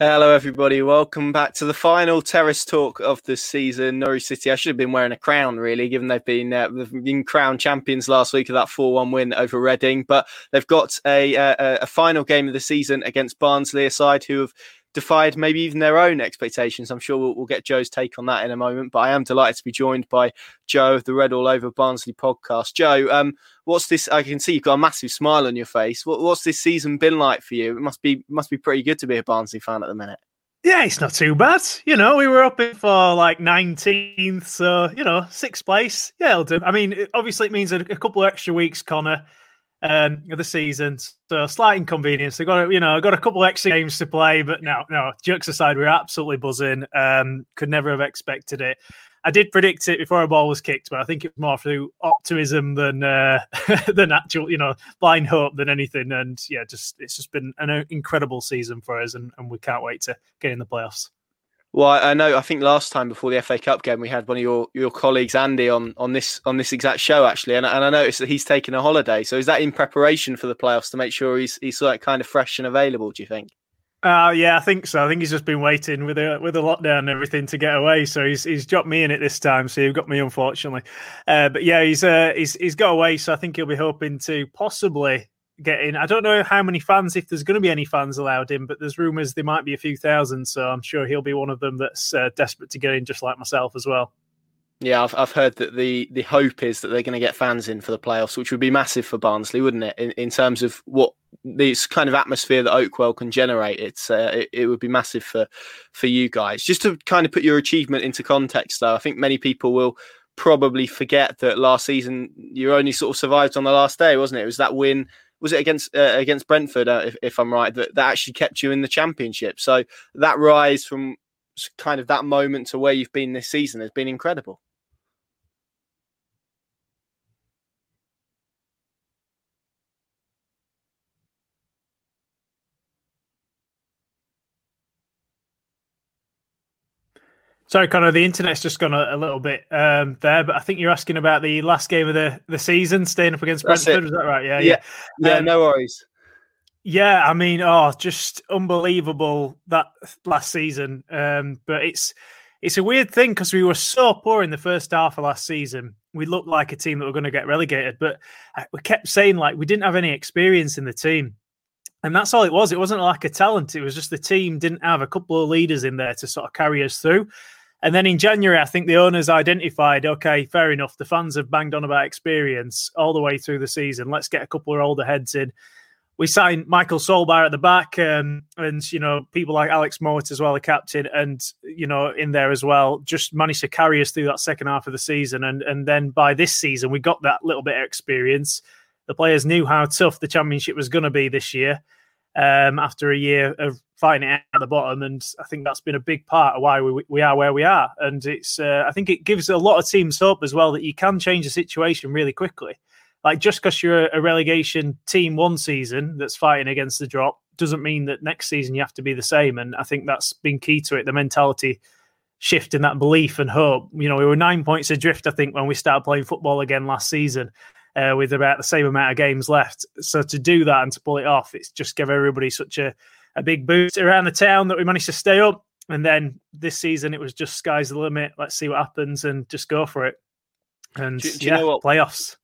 Hello, everybody. Welcome back to the final terrace talk of the season. Norwich City. I should have been wearing a crown, really, given they've been uh, they've been crowned champions last week of that four-one win over Reading. But they've got a, a, a final game of the season against Barnsley, a side who have defied maybe even their own expectations. I'm sure we'll, we'll, get Joe's take on that in a moment. But I am delighted to be joined by Joe of the Red All Over Barnsley podcast. Joe, um, what's this? I can see you've got a massive smile on your face. What, what's this season been like for you? It must be must be pretty good to be a Barnsley fan at the minute. Yeah, it's not too bad. You know, we were up for like 19th, so you know, sixth place. Yeah, it'll do. I mean, obviously, it means a, a couple of extra weeks, Connor um, of the season. So slight inconvenience. I got you know, got a couple extra games to play, but no, no. Jokes aside, we are absolutely buzzing. Um, could never have expected it. I did predict it before a ball was kicked, but I think it's more through optimism than uh, than actual, you know, blind hope than anything. And yeah, just it's just been an incredible season for us, and, and we can't wait to get in the playoffs. Well, I know. I think last time before the FA Cup game, we had one of your, your colleagues, Andy, on, on this on this exact show actually, and, and I noticed that he's taken a holiday. So is that in preparation for the playoffs to make sure he's he's like kind of fresh and available? Do you think? Uh, yeah, I think so. I think he's just been waiting with the with the lockdown and everything to get away. So he's he's dropped me in it this time. So you've got me, unfortunately. Uh, but yeah, he's uh, he's he's got away. So I think he'll be hoping to possibly get in. I don't know how many fans, if there's going to be any fans allowed in, but there's rumours there might be a few thousand. So I'm sure he'll be one of them that's uh, desperate to get in, just like myself as well. Yeah, I've, I've heard that the, the hope is that they're going to get fans in for the playoffs, which would be massive for Barnsley, wouldn't it? In, in terms of what this kind of atmosphere that Oakwell can generate, it's uh, it, it would be massive for for you guys. Just to kind of put your achievement into context, though, I think many people will probably forget that last season you only sort of survived on the last day, wasn't it? It was that win was it against uh, against Brentford, uh, if, if I'm right, that, that actually kept you in the championship. So that rise from kind of that moment to where you've been this season has been incredible. Sorry, Connor, the internet's just gone a, a little bit um, there, but I think you're asking about the last game of the, the season, staying up against That's Brentford. It. Is that right? Yeah, yeah, yeah. yeah um, no worries. Yeah, I mean, oh, just unbelievable that last season. Um, but it's it's a weird thing because we were so poor in the first half of last season. We looked like a team that were going to get relegated, but we kept saying like we didn't have any experience in the team. And that's all it was. It wasn't like a talent. It was just the team didn't have a couple of leaders in there to sort of carry us through. And then in January, I think the owners identified, okay, fair enough. The fans have banged on about experience all the way through the season. Let's get a couple of older heads in. We signed Michael Sollbauer at the back, um, and you know people like Alex Mowatt as well, the captain, and you know in there as well. Just managed to carry us through that second half of the season, and and then by this season we got that little bit of experience. The players knew how tough the championship was going to be this year, um, after a year of fighting it at the bottom, and I think that's been a big part of why we, we are where we are. And it's uh, I think it gives a lot of teams hope as well that you can change the situation really quickly. Like just because you're a relegation team one season that's fighting against the drop doesn't mean that next season you have to be the same. And I think that's been key to it. The mentality shift in that belief and hope. You know, we were nine points adrift, I think, when we started playing football again last season uh, with about the same amount of games left. So to do that and to pull it off, it's just give everybody such a, a big boost around the town that we managed to stay up. And then this season, it was just sky's the limit. Let's see what happens and just go for it. And do, do yeah, you know what? playoffs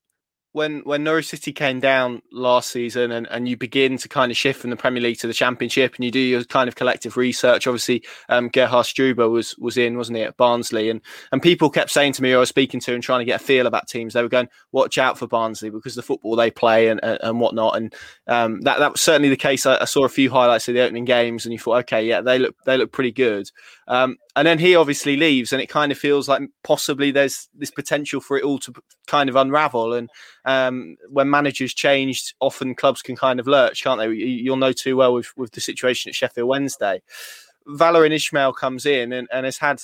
when when Norwich City came down last season and, and you begin to kind of shift from the Premier League to the Championship and you do your kind of collective research, obviously um, Gerhard Struber was was in, wasn't he, at Barnsley? And and people kept saying to me, I was speaking to and trying to get a feel about teams, they were going, watch out for Barnsley because the football they play and, and, and whatnot. And um, that that was certainly the case. I, I, saw a few highlights of the opening games and you thought, okay, yeah, they look they look pretty good. Um, and then he obviously leaves, and it kind of feels like possibly there's this potential for it all to kind of unravel. And um, when managers changed, often clubs can kind of lurch, can't they? You'll know too well with, with the situation at Sheffield Wednesday. Valérien Ismaël comes in and, and has had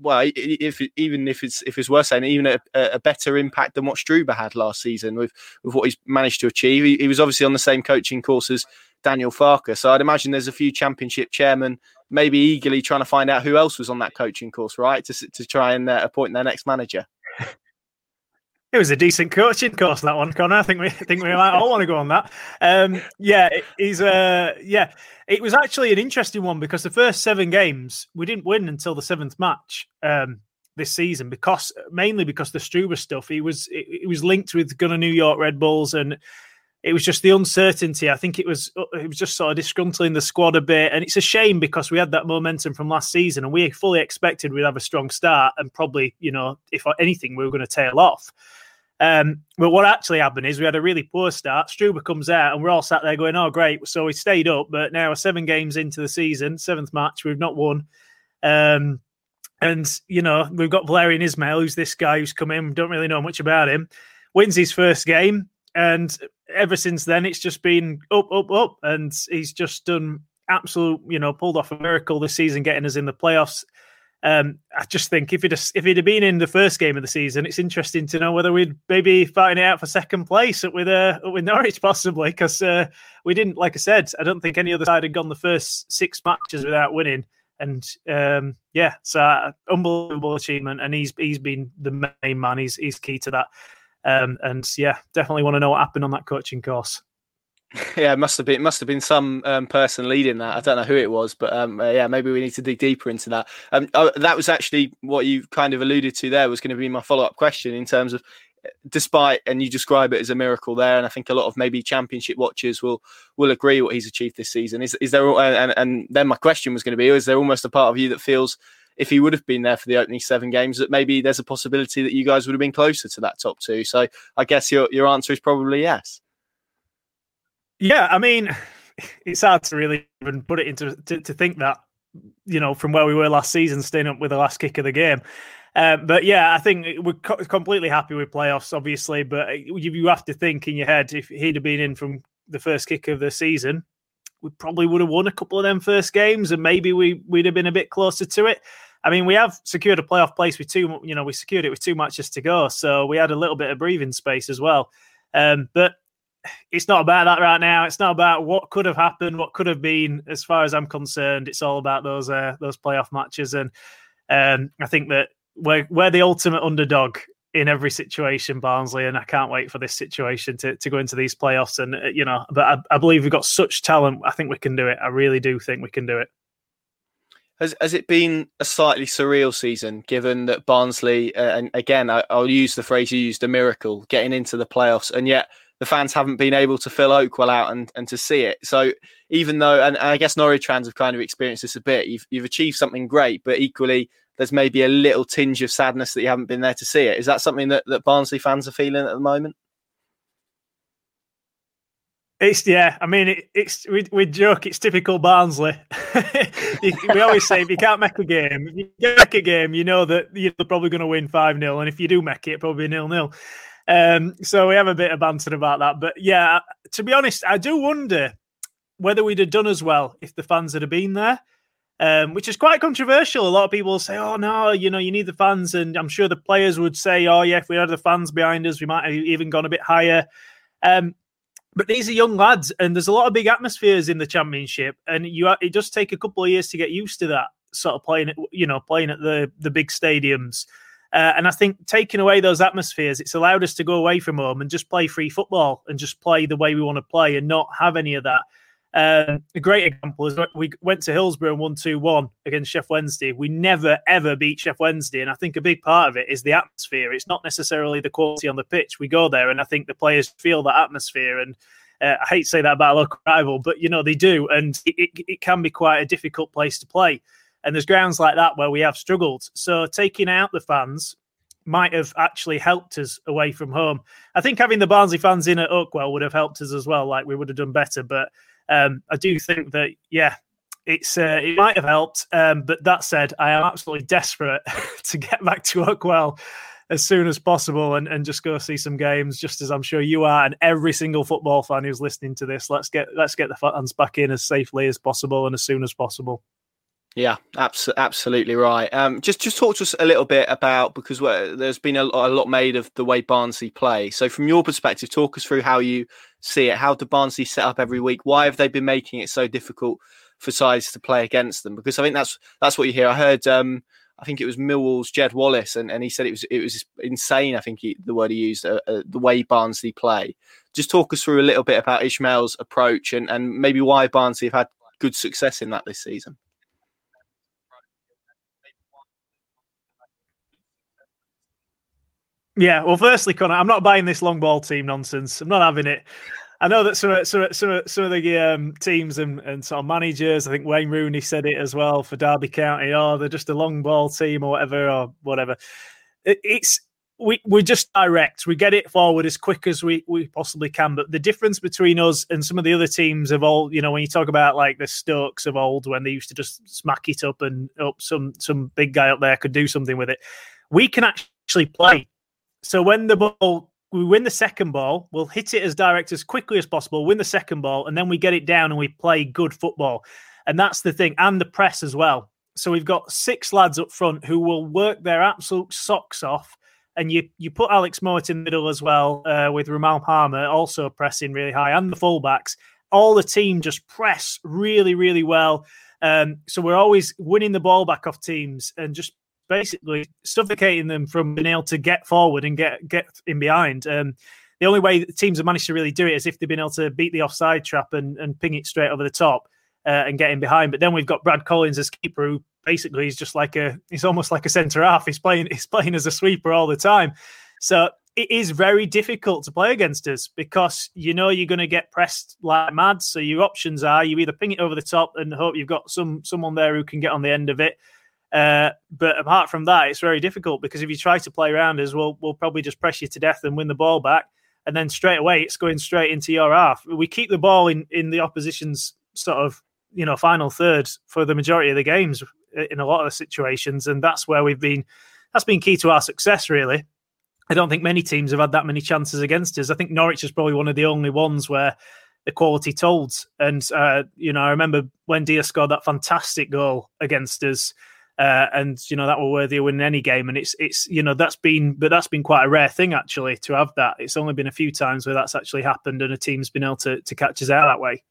well, if even if it's if it's worth saying, even a, a, better impact than what Struber had last season with with what he's managed to achieve. He, he was obviously on the same coaching course as Daniel Farke, so I'd imagine there's a few Championship chairmen maybe eagerly trying to find out who else was on that coaching course, right, to to try and uh, appoint their next manager. It was a decent coaching course that one, Connor. I think we think we might all want to go on that. Um, yeah, he's uh, yeah. It was actually an interesting one because the first seven games we didn't win until the seventh match um, this season because mainly because the Struber stuff. He was it, was linked with Gunner New York Red Bulls and it was just the uncertainty. I think it was it was just sort of disgruntling the squad a bit, and it's a shame because we had that momentum from last season, and we fully expected we'd have a strong start, and probably you know if anything we were going to tail off. Um, but what actually happened is we had a really poor start. Struber comes out, and we're all sat there going, "Oh, great!" So we stayed up, but now we're seven games into the season, seventh match, we've not won. Um, and you know we've got Valérien Ismaël, who's this guy who's come in. We Don't really know much about him. Wins his first game, and ever since then, it's just been up, up, up, and he's just done absolute, you know, pulled off a miracle this season, getting us in the playoffs. Um, I just think if it if he'd have been in the first game of the season, it's interesting to know whether we'd maybe fighting it out for second place with uh, with Norwich possibly because uh, we didn't. Like I said, I don't think any other side had gone the first six matches without winning. And um, yeah, so uh, unbelievable achievement, and he's he's been the main man. He's he's key to that. Um, and yeah, definitely want to know what happened on that coaching course. Yeah, it must have been must have been some um, person leading that. I don't know who it was, but um, uh, yeah, maybe we need to dig deeper into that. Um, oh, that was actually what you kind of alluded to there. Was going to be my follow up question in terms of, uh, despite and you describe it as a miracle there, and I think a lot of maybe championship watchers will will agree what he's achieved this season. Is is there and and then my question was going to be: Is there almost a part of you that feels if he would have been there for the opening seven games, that maybe there's a possibility that you guys would have been closer to that top two. So I guess your your answer is probably yes. Yeah, I mean, it's hard to really even put it into to, to think that you know from where we were last season, staying up with the last kick of the game. Uh, but yeah, I think we're co- completely happy with playoffs, obviously. But you, you have to think in your head if he'd have been in from the first kick of the season, we probably would have won a couple of them first games, and maybe we we'd have been a bit closer to it. I mean, we have secured a playoff place with two, you know, we secured it with two matches to go. So we had a little bit of breathing space as well. Um, but it's not about that right now. It's not about what could have happened, what could have been. As far as I'm concerned, it's all about those uh, those playoff matches. And um, I think that we're, we're the ultimate underdog in every situation, Barnsley, and I can't wait for this situation to, to go into these playoffs. And uh, you know, but I, I believe we've got such talent. I think we can do it. I really do think we can do it. Has has it been a slightly surreal season, given that Barnsley, uh, and again, I, will use the phrase you used, a miracle, getting into the playoffs, and yet the fans haven't been able to fill Oakwell out and, and to see it. So even though, and, and I guess Norwich fans have kind of experienced this a bit, you've you've achieved something great, but equally there's maybe a little tinge of sadness that you haven't been there to see it. Is that something that, that Barnsley fans are feeling at the moment? It's yeah. I mean, it, it's we, we joke. It's typical Barnsley. we always say if you can't make a game, if you make a game, you know that you're probably going to win five 0 and if you do make it, probably nil nil. Um, so we have a bit of banter about that. But yeah, to be honest, I do wonder whether we'd have done as well if the fans had been there. Um, which is quite controversial. A lot of people say, "Oh no, you know, you need the fans," and I'm sure the players would say, "Oh yeah, if we had the fans behind us, we might have even gone a bit higher." Um, but these are young lads, and there's a lot of big atmospheres in the championship, and you it does take a couple of years to get used to that sort of playing, you know, playing at the the big stadiums. Uh, and I think taking away those atmospheres, it's allowed us to go away from home and just play free football and just play the way we want to play and not have any of that. Um, a great example is we went to Hillsborough and won 2 1 against Sheff Wednesday. We never, ever beat Sheff Wednesday. And I think a big part of it is the atmosphere. It's not necessarily the quality on the pitch. We go there and I think the players feel that atmosphere. And uh, I hate to say that about a local rival, but you know, they do. And it, it, it can be quite a difficult place to play. And there's grounds like that where we have struggled. So taking out the fans might have actually helped us away from home. I think having the Barnsley fans in at Oakwell would have helped us as well. Like we would have done better. But um, I do think that, yeah, it's uh, it might have helped. Um, but that said, I am absolutely desperate to get back to Oakwell as soon as possible and, and just go see some games, just as I'm sure you are, and every single football fan who's listening to this. Let's get let's get the fans back in as safely as possible and as soon as possible. Yeah, abs- absolutely right. Um, just just talk to us a little bit about because there's been a, a, lot made of the way Barnsley play. So, from your perspective, talk us through how you see it. How do Barnsley set up every week? Why have they been making it so difficult for sides to play against them? Because I think that's that's what you hear. I heard um, I think it was Millwall's Jed Wallace, and, and he said it was it was insane. I think he, the word he used, uh, uh, the way Barnsley play. Just talk us through a little bit about Ismaël's approach and, and maybe why Barnsley have had good success in that this season. Yeah, well, firstly, Connor, I'm not buying this long ball team nonsense. I'm not having it. I know that some some some some of the um, teams and, and sort of managers, I think Wayne Rooney said it as well for Derby County. Oh, they're just a long ball team or whatever or whatever. It, it's we we're just direct. We get it forward as quick as we we possibly can. But the difference between us and some of the other teams of old, you know, when you talk about like the Stokes of old, when they used to just smack it up and up some some big guy up there could do something with it, we can actually play. So when the ball we win the second ball, we'll hit it as direct as quickly as possible, win the second ball, and then we get it down and we play good football. And that's the thing, and the press as well. So we've got six lads up front who will work their absolute socks off. And you you put Alex Mowatt in the middle as well, uh, with Romal Palmer also pressing really high, and the fullbacks. All the team just press really, really well. Um, so we're always winning the ball back off teams and just basically suffocating them from being able to get forward and get get in behind. Um, the only way teams have managed to really do it is if they've been able to beat the offside trap and, and ping it straight over the top uh, and get in behind. But then we've got Brad Collins as keeper, who basically is just like a he's almost like a centre half. He's playing he's playing as a sweeper all the time. So it is very difficult to play against us because you know you're going to get pressed like mad. So your options are you either ping it over the top and hope you've got some someone there who can get on the end of it, uh, but apart from that, it's very difficult because if you try to play around us, we'll we'll probably just press you to death and win the ball back, and then straight away it's going straight into your half. We keep the ball in in the opposition's sort of you know final third for the majority of the games in a lot of the situations, and that's where we've been. That's been key to our success, really. I don't think many teams have had that many chances against us. I think Norwich is probably one of the only ones where the quality told. And uh, you know, I remember when Dia scored that fantastic goal against us uh, and you know that were worthy of winning any game. And it's it's you know that's been but that's been quite a rare thing actually to have that. It's only been a few times where that's actually happened, and a team's been able to to catch us out that way.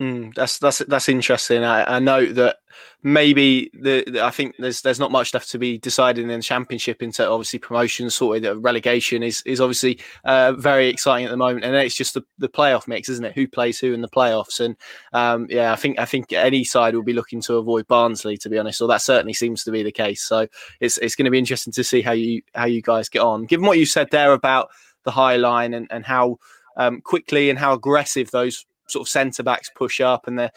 Mm, that's that's that's interesting. I, I know that maybe the, the, I think there's there's not much left to be decided in the championship into obviously promotion sorted. Relegation is is obviously uh, very exciting at the moment, and it's just the, the playoff mix, isn't it? Who plays who in the playoffs? And um, yeah, I think I think any side will be looking to avoid Barnsley, to be honest. Or that certainly seems to be the case. So it's it's going to be interesting to see how you how you guys get on. Given what you said there about the high line and and how um, quickly and how aggressive those sort of centre backs push up, and they're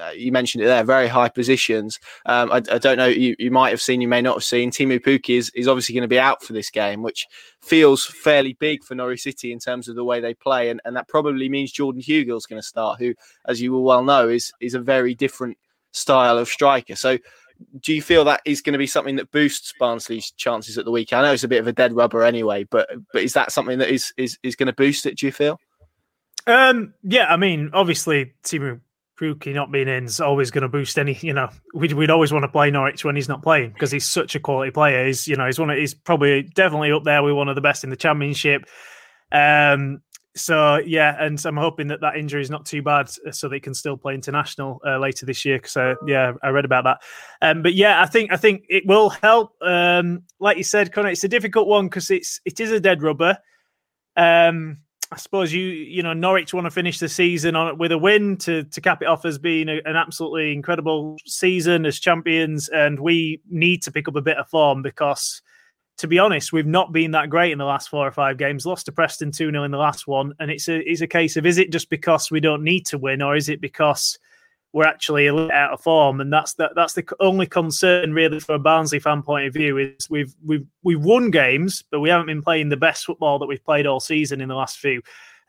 uh, you mentioned it there, very high positions. Um, I, I, don't know, you, you might have seen, you may not have seen. Teemu Pukki is, is obviously going to be out for this game, which feels fairly big for Norwich City in terms of the way they play, and, and that probably means Jordan Hugill's going to start, who, as you will well know, is is a very different style of striker. So. Do you feel that is going to be something that boosts Barnsley's chances at the weekend? I know it's a bit of a dead rubber anyway, but but is that something that is is, is going to boost it? Do you feel? Um, yeah, I mean, obviously, Teemu Pukki not being in is always going to boost any. You know, we'd, we'd always want to play Norwich when he's not playing because he's such a quality player. He's you know he's one of, he's probably definitely up there with one of the best in the championship. Um, so yeah, and I'm hoping that that injury is not too bad, uh, so they can still play international uh, later this year. Because uh, yeah, I read about that. Um, but yeah, I think I think it will help. Um, like you said, Connor, it's a difficult one because it's it is a dead rubber. Um, I suppose you you know Norwich want to finish the season on with a win to to cap it off as being a, an absolutely incredible season as champions, and we need to pick up a bit of form because, to be honest, we've not been that great in the last four or five games. Lost to Preston two 0 in the last one, and it's a it's a case of is it just because we don't need to win, or is it because we're actually a little out of form, and that's the, that's the only concern really from a Barnsley fan point of view is we've we've we've won games, but we haven't been playing the best football that we've played all season in the last few.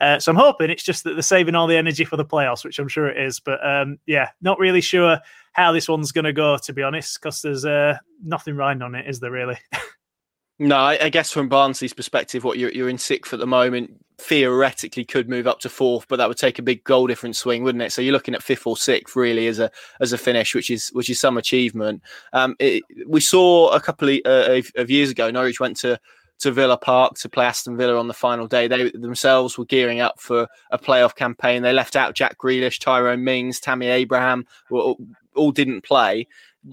Uh, so I'm hoping it's just that they're saving all the energy for the playoffs, which I'm sure it is. But um, yeah, not really sure how this one's going to go, to be honest, because there's uh, nothing riding on it, is there really? No, I, I, guess from Barnsley's perspective, what you're, you're in sixth at the moment, theoretically could move up to fourth, but that would take a big goal difference swing, wouldn't it? So you're looking at fifth or sixth really as a as a finish, which is which is some achievement. Um, it, we saw a couple of, uh, of, years ago, Norwich went to to Villa Park to play Aston Villa on the final day. They themselves were gearing up for a playoff campaign. They left out Jack Grealish, Tyrone Mings, Tammy Abraham, all, all didn't play.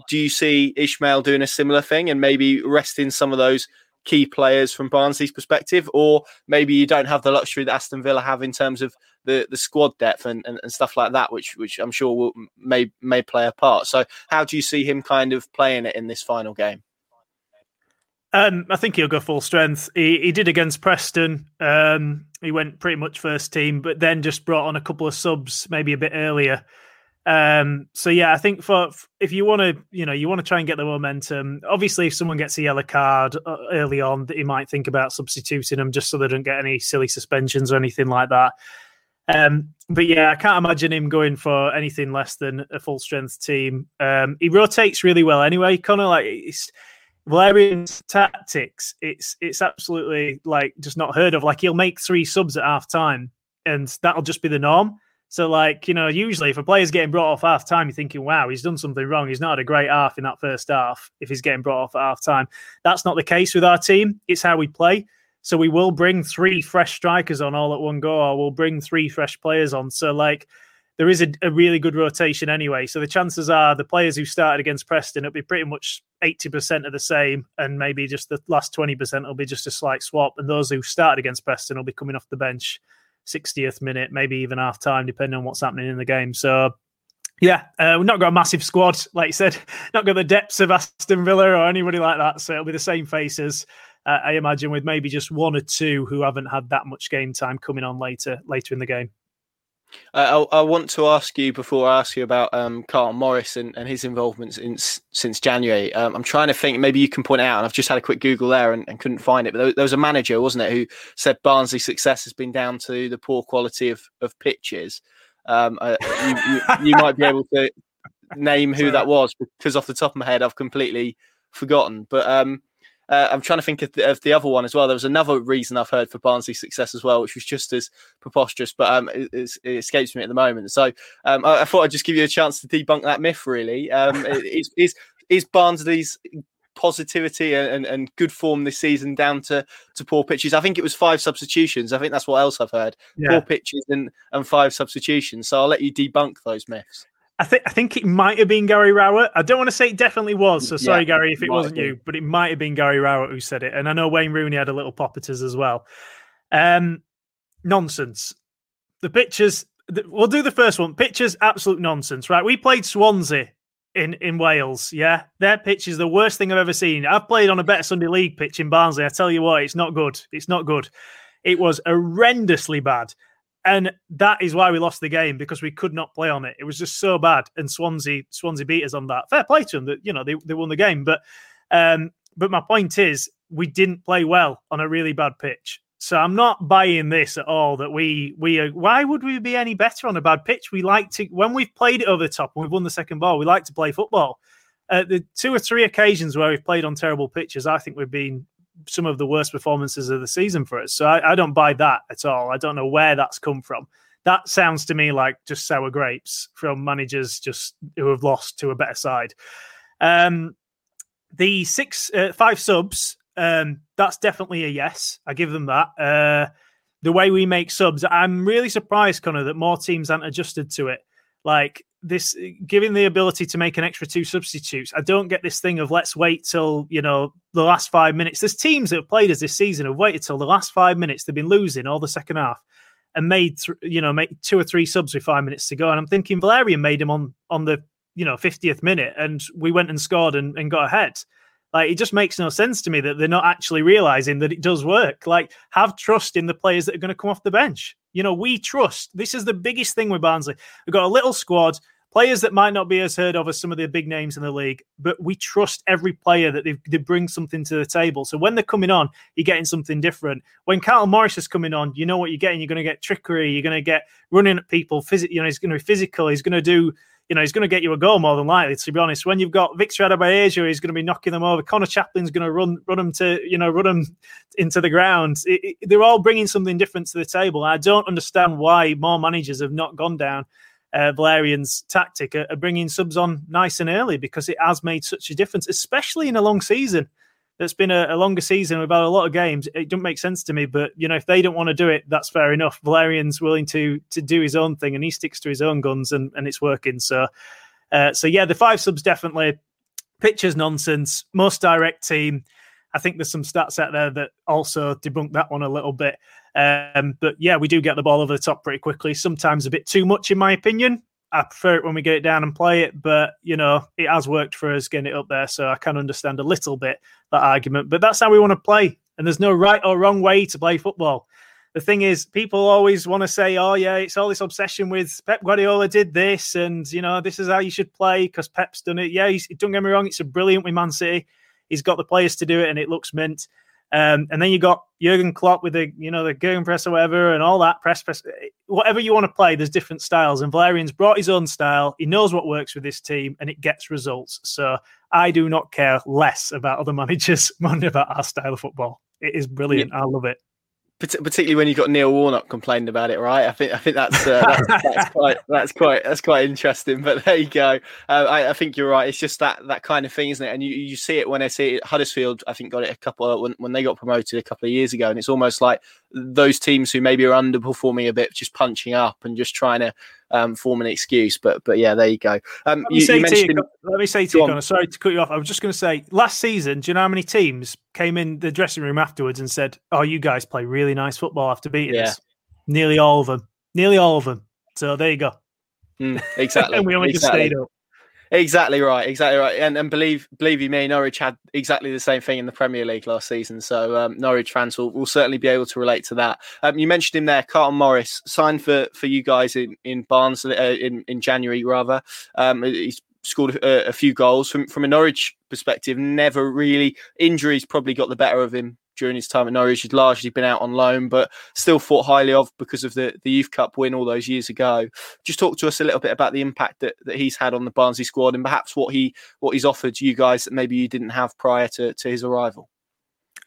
Do you see Ismaël doing a similar thing and maybe resting some of those key players from Barnsley's perspective, or maybe you don't have the luxury that Aston Villa have in terms of the, the squad depth and, and, and stuff like that, which which I'm sure will, may may play a part. So, how do you see him kind of playing it in this final game? Um, I think he'll go full strength. He, he did against Preston. Um, he went pretty much first team, but then just brought on a couple of subs maybe a bit earlier. Um, so yeah, I think for if you want to, you know, you want to try and get the momentum. Obviously, if someone gets a yellow card uh, early on, that you might think about substituting them just so they don't get any silly suspensions or anything like that. Um, but yeah, I can't imagine him going for anything less than a full strength team. Um, he rotates really well anyway. Kind of like Valerian's tactics. It's it's absolutely like just not heard of. Like he'll make three subs at half time, and that'll just be the norm. So, like, you know, usually if a player's getting brought off half time, you're thinking, wow, he's done something wrong. He's not had a great half in that first half if he's getting brought off at half time. That's not the case with our team. It's how we play. So, we will bring three fresh strikers on all at one go, or we'll bring three fresh players on. So, like, there is a, a really good rotation anyway. So, the chances are the players who started against Preston, it'll be pretty much 80% of the same, and maybe just the last 20% will be just a slight swap. And those who started against Preston will be coming off the bench 60th minute, maybe even half time, depending on what's happening in the game. So, yeah, uh, we've not got a massive squad, like you said, not got the depths of Aston Villa or anybody like that. So it'll be the same faces, uh, I imagine, with maybe just one or two who haven't had that much game time coming on later later in the game. Uh, I, I, want to ask you before I ask you about um, Carlton Morris and, and his involvement since since January. Um, I'm trying to think. Maybe you can point out. And I've just had a quick Google there and, and couldn't find it. But there, there, was a manager, wasn't it, who said Barnsley's success has been down to the poor quality of of pitches. Um, uh, you, you, you, might be able to name who that was because off the top of my head, I've completely forgotten. But um, uh, I'm trying to think of the, of the, other one as well. There was another reason I've heard for Barnsley's success as well, which was just as preposterous, but um, it, it, escapes me at the moment. So um, I, I, thought I'd just give you a chance to debunk that myth. Really, um, is, is is Barnsley's positivity and, and good form this season down to, to poor pitches. I think it was five substitutions. I think that's what else I've heard. Yeah. Poor pitches and, and five substitutions. So I'll let you debunk those myths. I think I think it might have been Gary Rowett. I don't want to say it definitely was. So sorry, yeah, Gary, if it wasn't you, but it might have been Gary Rowett who said it. And I know Wayne Rooney had a little pop at us as well. Um, nonsense. The pictures. We'll do the first one. Pictures, absolute nonsense. Right? We played Swansea in in Wales. Yeah, their pitch is the worst thing I've ever seen. I've played on a better Sunday League pitch in Barnsley. I tell you what, it's not good. It's not good. It was horrendously bad. And that is why we lost the game because we could not play on it. It was just so bad. And Swansea, Swansea beat us on that. Fair play to them that you know they, they won the game. But um, but my point is we didn't play well on a really bad pitch. So I'm not buying this at all. That we we are, why would we be any better on a bad pitch? We like to when we've played it over the top and we've won the second ball. We like to play football. Uh, the two or three occasions where we've played on terrible pitches, I think we've been some of the worst performances of the season for us. So I, I, don't buy that at all. I don't know where that's come from. That sounds to me like just sour grapes from managers just who have lost to a better side. Um, the six, uh, five subs, um, that's definitely a yes. I give them that. Uh, the way we make subs, I'm really surprised, Connor, that more teams aren't adjusted to it. Like this giving the ability to make an extra two substitutes. I don't get this thing of let's wait till you know the last five minutes. There's teams that have played us this season have waited till the last five minutes. They've been losing all the second half and made th- you know make two or three subs with five minutes to go. And I'm thinking Valerian made him on on the you know 50th minute, and we went and scored and, and got ahead. Like it just makes no sense to me that they're not actually realizing that it does work. Like have trust in the players that are going to come off the bench. You know, we trust. This is the biggest thing with Barnsley. We've got a little squad players that might not be as heard of as some of the big names in the league, but we trust every player that they, they bring something to the table. So when they're coming on, you're getting something different. When Carl Morris is coming on, you know what you're getting. You're going to get trickery. You're going to get running at people. Phys- you know, he's going to be physical. He's going to do you know, he's going to get you a goal more than likely, to be honest. When you've got Victor Adeboyejo, he's going to be knocking them over. Conor Chaplin's going to run run them to, you know, run them into the ground. It, it, they're all bringing something different to the table. I don't understand why more managers have not gone down uh, Valerian's tactic of, bringing subs on nice and early because it has made such a difference, especially in a long season. That's been a, a longer season with a lot of games. It doesn't make sense to me, but you know, if they don't want to do it, that's fair enough. Valerian's willing to to do his own thing, and he sticks to his own guns, and, and it's working. So, uh, so yeah, the five subs definitely Pitcher's nonsense. Most direct team. I think there's some stats out there that also debunk that one a little bit. Um, but yeah, we do get the ball over the top pretty quickly. Sometimes a bit too much, in my opinion. I prefer it when we get it down and play it, but you know it has worked for us getting it up there, so I can understand a little bit that argument. But that's how we want to play, and there's no right or wrong way to play football. The thing is, people always want to say, "Oh yeah, it's all this obsession with Pep Guardiola did this, and you know this is how you should play because Pep's done it." Yeah, don't get me wrong, it's a brilliant with Man City. He's got the players to do it, and it looks mint. Um, and then you got Jurgen Klopp with the you know the Gegenpress or whatever and all that press press whatever you want to play. There's different styles, and Valerian's brought his own style. He knows what works with this team, and it gets results. So I do not care less about other managers more about our style of football. It is brilliant. Yeah. I love it particularly when you've got Neil Warnock complaining about it, right? I think I think that's uh, that's, that's, quite that's quite that's quite interesting. But there you go. Uh, I, I, think you're right. It's just that that kind of thing, isn't it? And you, you see it when I see it. Huddersfield, I think, got it a couple when when they got promoted a couple of years ago, and it's almost like those teams who maybe are underperforming a bit, just punching up and just trying to um, form an excuse. But but yeah, there you go. Um, let, me you, you mentioned... you, let me say to you, Connor, sorry to cut you off. I was just going to say, last season, do you know how many teams came in the dressing room afterwards and said, "Oh, you guys play really nice football after beating yeah. us"? Nearly all of them. Nearly all of them. So there you go. Mm, exactly. and we only exactly. just stayed up. Exactly right, exactly right, and and believe believe you me, Norwich had exactly the same thing in the Premier League last season. So um, Norwich fans will, will certainly be able to relate to that. Um, you mentioned him there, Carlton Morris signed for for you guys in in Barnes uh, in in January rather. Um, he's scored a, a, few goals from from a Norwich perspective. Never really injuries probably got the better of him during his time at Norwich. He'd largely been out on loan, but still thought highly of because of the, the Youth Cup win all those years ago. Just talk to us a little bit about the impact that, that he's had on the Barnsley squad and perhaps what he what he's offered you guys that maybe you didn't have prior to, to his arrival.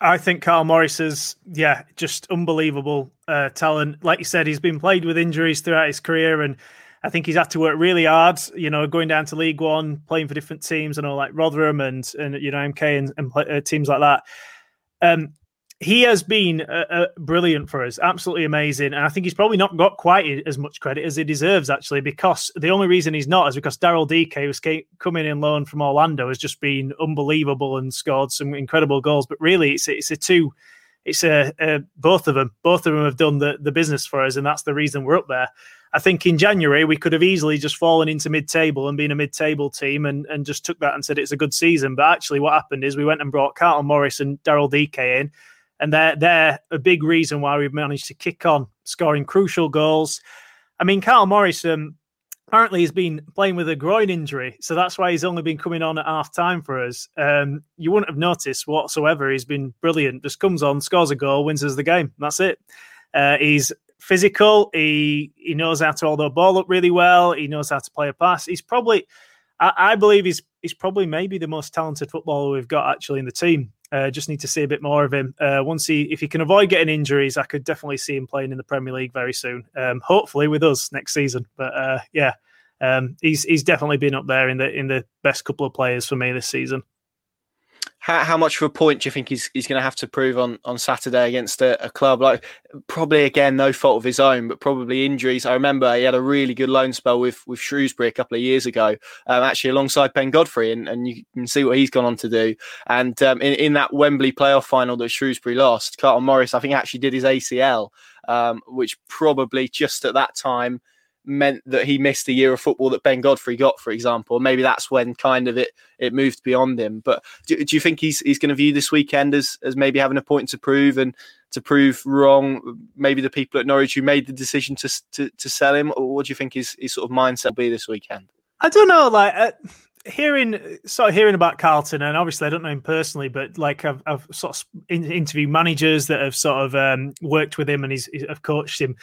I think Carl Morris is, yeah, just unbelievable uh, talent. Like you said, he's been played with injuries throughout his career, and I think he's had to work really hard. You know, going down to League One, playing for different teams, and all like Rotherham and and you know MK and, and uh, teams like that. Um, he has been uh, uh, brilliant for us, absolutely amazing. And I think he's probably not got quite as much credit as he deserves, actually, because the only reason he's not is because Daryl Dike, who's coming in loan from Orlando, has just been unbelievable and scored some incredible goals. But really, it's it's a two, it's a, a both of them, both of them have done the the business for us, and that's the reason we're up there. I think in January we could have easily just fallen into mid-table and been a mid-table team and, and just took that and said it's a good season. But actually, what happened is we went and brought Carlton Morris and Daryl Dike in and they're they're a big reason why we've managed to kick on, scoring crucial goals. I mean, Carl Morrison apparently has been playing with a groin injury, so that's why he's only been coming on at half time for us. Um, you wouldn't have noticed whatsoever. He's been brilliant. Just comes on, scores a goal, wins us the game. That's it. Uh, he's physical. He he knows how to hold the ball up really well. He knows how to play a pass. He's probably, I, I believe, he's he's probably maybe the most talented footballer we've got actually in the team. Uh, just need to see a bit more of him. Uh, once he, if he can avoid getting injuries, I could definitely see him playing in the Premier League very soon. Um, hopefully with us next season. But uh, yeah, um, he's he's definitely been up there in the in the best couple of players for me this season how, how much of a point do you think he's he's going to have to prove on on Saturday against a, a, club like probably again no fault of his own, but probably injuries. I remember he had a really good loan spell with with Shrewsbury a couple of years ago, um, actually alongside Ben Godfrey, and, and you can see what he's gone on to do. And um, in in that Wembley playoff final that Shrewsbury lost, Carlton Morris I think actually did his ACL, um, which probably just at that time meant that he missed a year of football that Ben Godfrey got, for example. Maybe that's when kind of it it moved beyond him. But do, do you think he's he's going to view this weekend as as maybe having a point to prove and to prove wrong maybe the people at Norwich who made the decision to to, to sell him, or what do you think his his sort of mindset will be this weekend? I don't know, like. Uh hearing sort of hearing about Carlton, and obviously I don't know him personally, but like I've, I've sort of interviewed managers that have sort of um, worked with him and he's, he's have coached him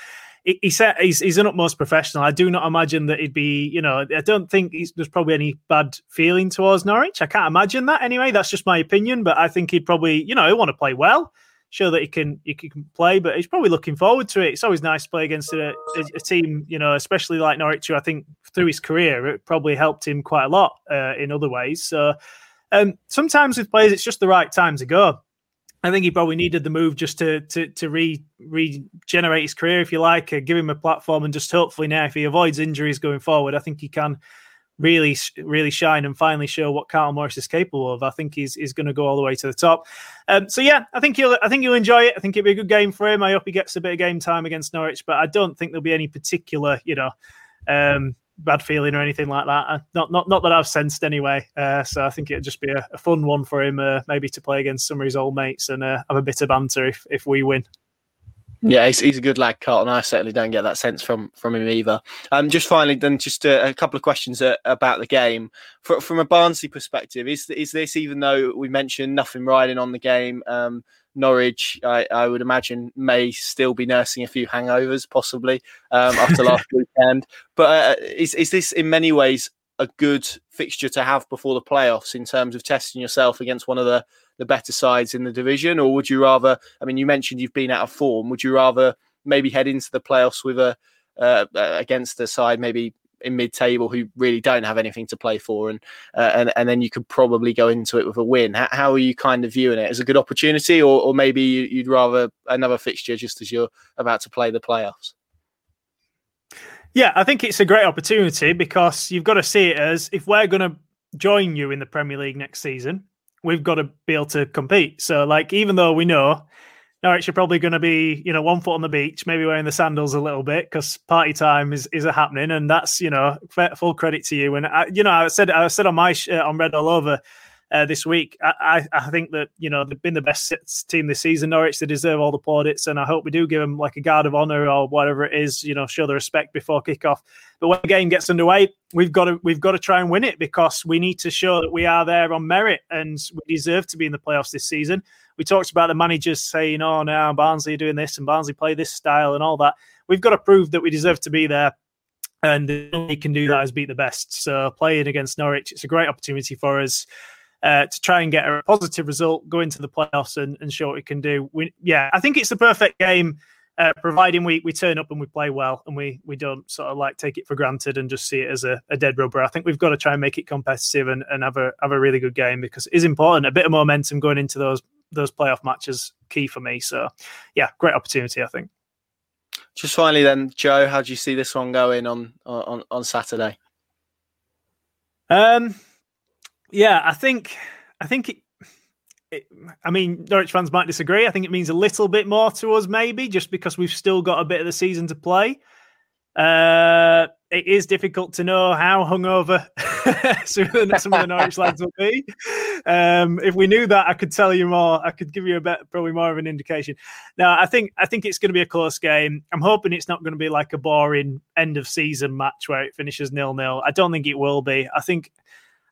he, he said he's, he's an utmost professional. I do not imagine that he'd be, you know, I don't think there's probably any bad feeling towards Norwich. I can't imagine that anyway. That's just my opinion, but I think he'd probably, you know, he want to play well, show that he can he can play, but he's probably looking forward to it. It's always nice to play against a, a, a team, you know, especially like Norwich, who I think through his career it probably helped him quite a lot uh, in other ways. So um, sometimes with players, it's just the right time to go. I think he probably needed the move just to to to re regenerate his career, if you like, uh, give him a platform, and just hopefully now, if he avoids injuries going forward, I think he can really, really shine and finally show what Carl Morris is capable of. I think he's he's going to go all the way to the top. Um, so yeah, I think he'll I think he'll enjoy it. I think it'll be a good game for him. I hope he gets a bit of game time against Norwich, but I don't think there'll be any particular, you know, um, bad feeling or anything like that. Uh, not not not that I've sensed anyway. Uh, so I think it'd just be a, a fun one for him, uh, maybe to play against some of his old mates and uh, have a bit of banter if if we win. Yeah, he's, he's a good lad, Carlton. I certainly don't get that sense from from him either. Um, just finally, then, just a, a couple of questions uh, about the game For, from a Barnsley perspective. Is is this even though we mentioned nothing riding on the game? Um, Norwich, I, I, would imagine, may still be nursing a few hangovers, possibly um, after last weekend. But uh, is is this in many ways a good fixture to have before the playoffs in terms of testing yourself against one of the the better sides in the division, or would you rather? I mean, you mentioned you've been out of form. Would you rather maybe head into the playoffs with a uh, against a side maybe in mid-table who really don't have anything to play for, and uh, and and then you could probably go into it with a win. How, how are you kind of viewing it as a good opportunity, or, or maybe you'd rather another fixture just as you're about to play the playoffs? Yeah, I think it's a great opportunity because you've got to see it as if we're going to join you in the Premier League next season, we've got to be able to compete. So, like, even though we know Norwich are probably going to be, you know, one foot on the beach, maybe wearing the sandals a little bit because party time is is a happening, and that's you know full credit to you. And I, you know, I said I said on my uh, on Red All Over uh, this week. I, I think that you know they've been the best team this season. Norwich they deserve all the plaudits, and I hope we do give them like a guard of honor or whatever it is. You know, show the respect before kickoff. But when the game gets underway, we've got to we've got to try and win it because we need to show that we are there on merit and we deserve to be in the playoffs this season. We talked about the managers saying, "Oh, now Barnsley are doing this and Barnsley play this style and all that." We've got to prove that we deserve to be there and the only can do that is beat the best. So playing against Norwich, it's a great opportunity for us uh, to try and get a positive result, go into the playoffs, and, and show what we can do. We, yeah, I think it's the perfect game, uh, providing we, we turn up and we play well, and we we don't sort of like take it for granted and just see it as a, a dead rubber. I think we've got to try and make it competitive and, and have a have a really good game because it is important. A bit of momentum going into those those playoff matches key for me. So, yeah, great opportunity, I think. Just finally, then, Joe, how do you see this one going on on on Saturday? Um, yeah, I think I think it, I mean, Norwich fans might disagree. I think it means a little bit more to us, maybe, just because we've still got a bit of the season to play. Uh, it is difficult to know how hungover some, of the, some of the Norwich lads will be. Um, if we knew that, I could tell you more. I could give you a bit, probably more of an indication. Now, I think I think it's going to be a close game. I'm hoping it's not going to be like a boring end of season match where it finishes nil nil. I don't think it will be. I think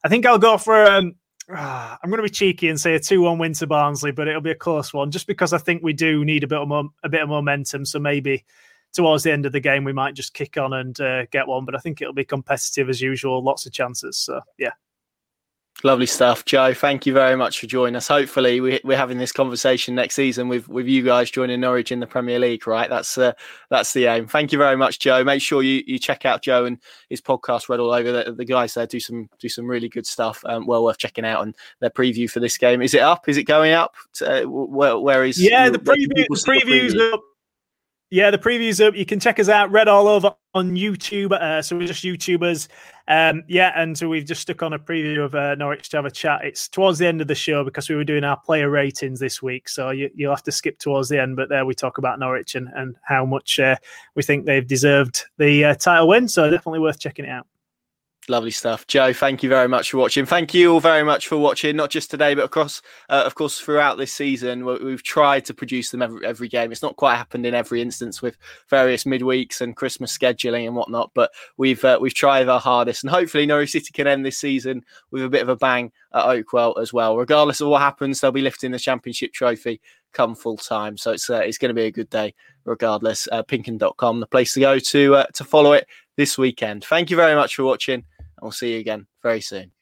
I think I'll go for. Um, uh, I'm going to be cheeky and say a two-one win to Barnsley, but it'll be a close one, just because I think we do need a bit of mo- a bit of momentum. So maybe towards the end of the game we might just kick on and uh, get one, but I think it'll be competitive as usual. Lots of chances. So yeah. Lovely stuff, Joe. Thank you very much for joining us. Hopefully, we, are having this conversation next season with with you guys joining Norwich in the Premier League. Right, that's uh, that's the aim. Thank you very much, Joe. Make sure you, you check out Joe and his podcast. Red all over the, the guys there do some do some really good stuff. Um, well worth checking out. And their preview for this game is it up? Is it going up? Uh, where, where is? Yeah, the preview. The previews preview? up yeah, the previews up. You can check us out, Red All Over on YouTube. Uh, so we're just YouTubers. Um, yeah, and so we've just stuck on a preview of uh, Norwich to have a chat. It's towards the end of the show because we were doing our player ratings this week. So you, will have to skip towards the end, but there we talk about Norwich and, and how much uh, we think they've deserved the uh, title win. So definitely worth checking it out. Lovely stuff, Joe. Thank you very much for watching. Thank you all very much for watching, not just today, but across, uh, of course, throughout this season. We've tried to produce them every, every game. It's not quite happened in every instance with various midweeks and Christmas scheduling and whatnot, but we've uh, we've tried our hardest, and hopefully, Norwich City can end this season with a bit of a bang at Oakwell as well. Regardless of what happens, they'll be lifting the championship trophy come full time. So it's uh, it's going to be a good day, regardless. Uh, Pinkun.com, the place to go to uh, to follow it this weekend. Thank you very much for watching. We'll see you again very soon.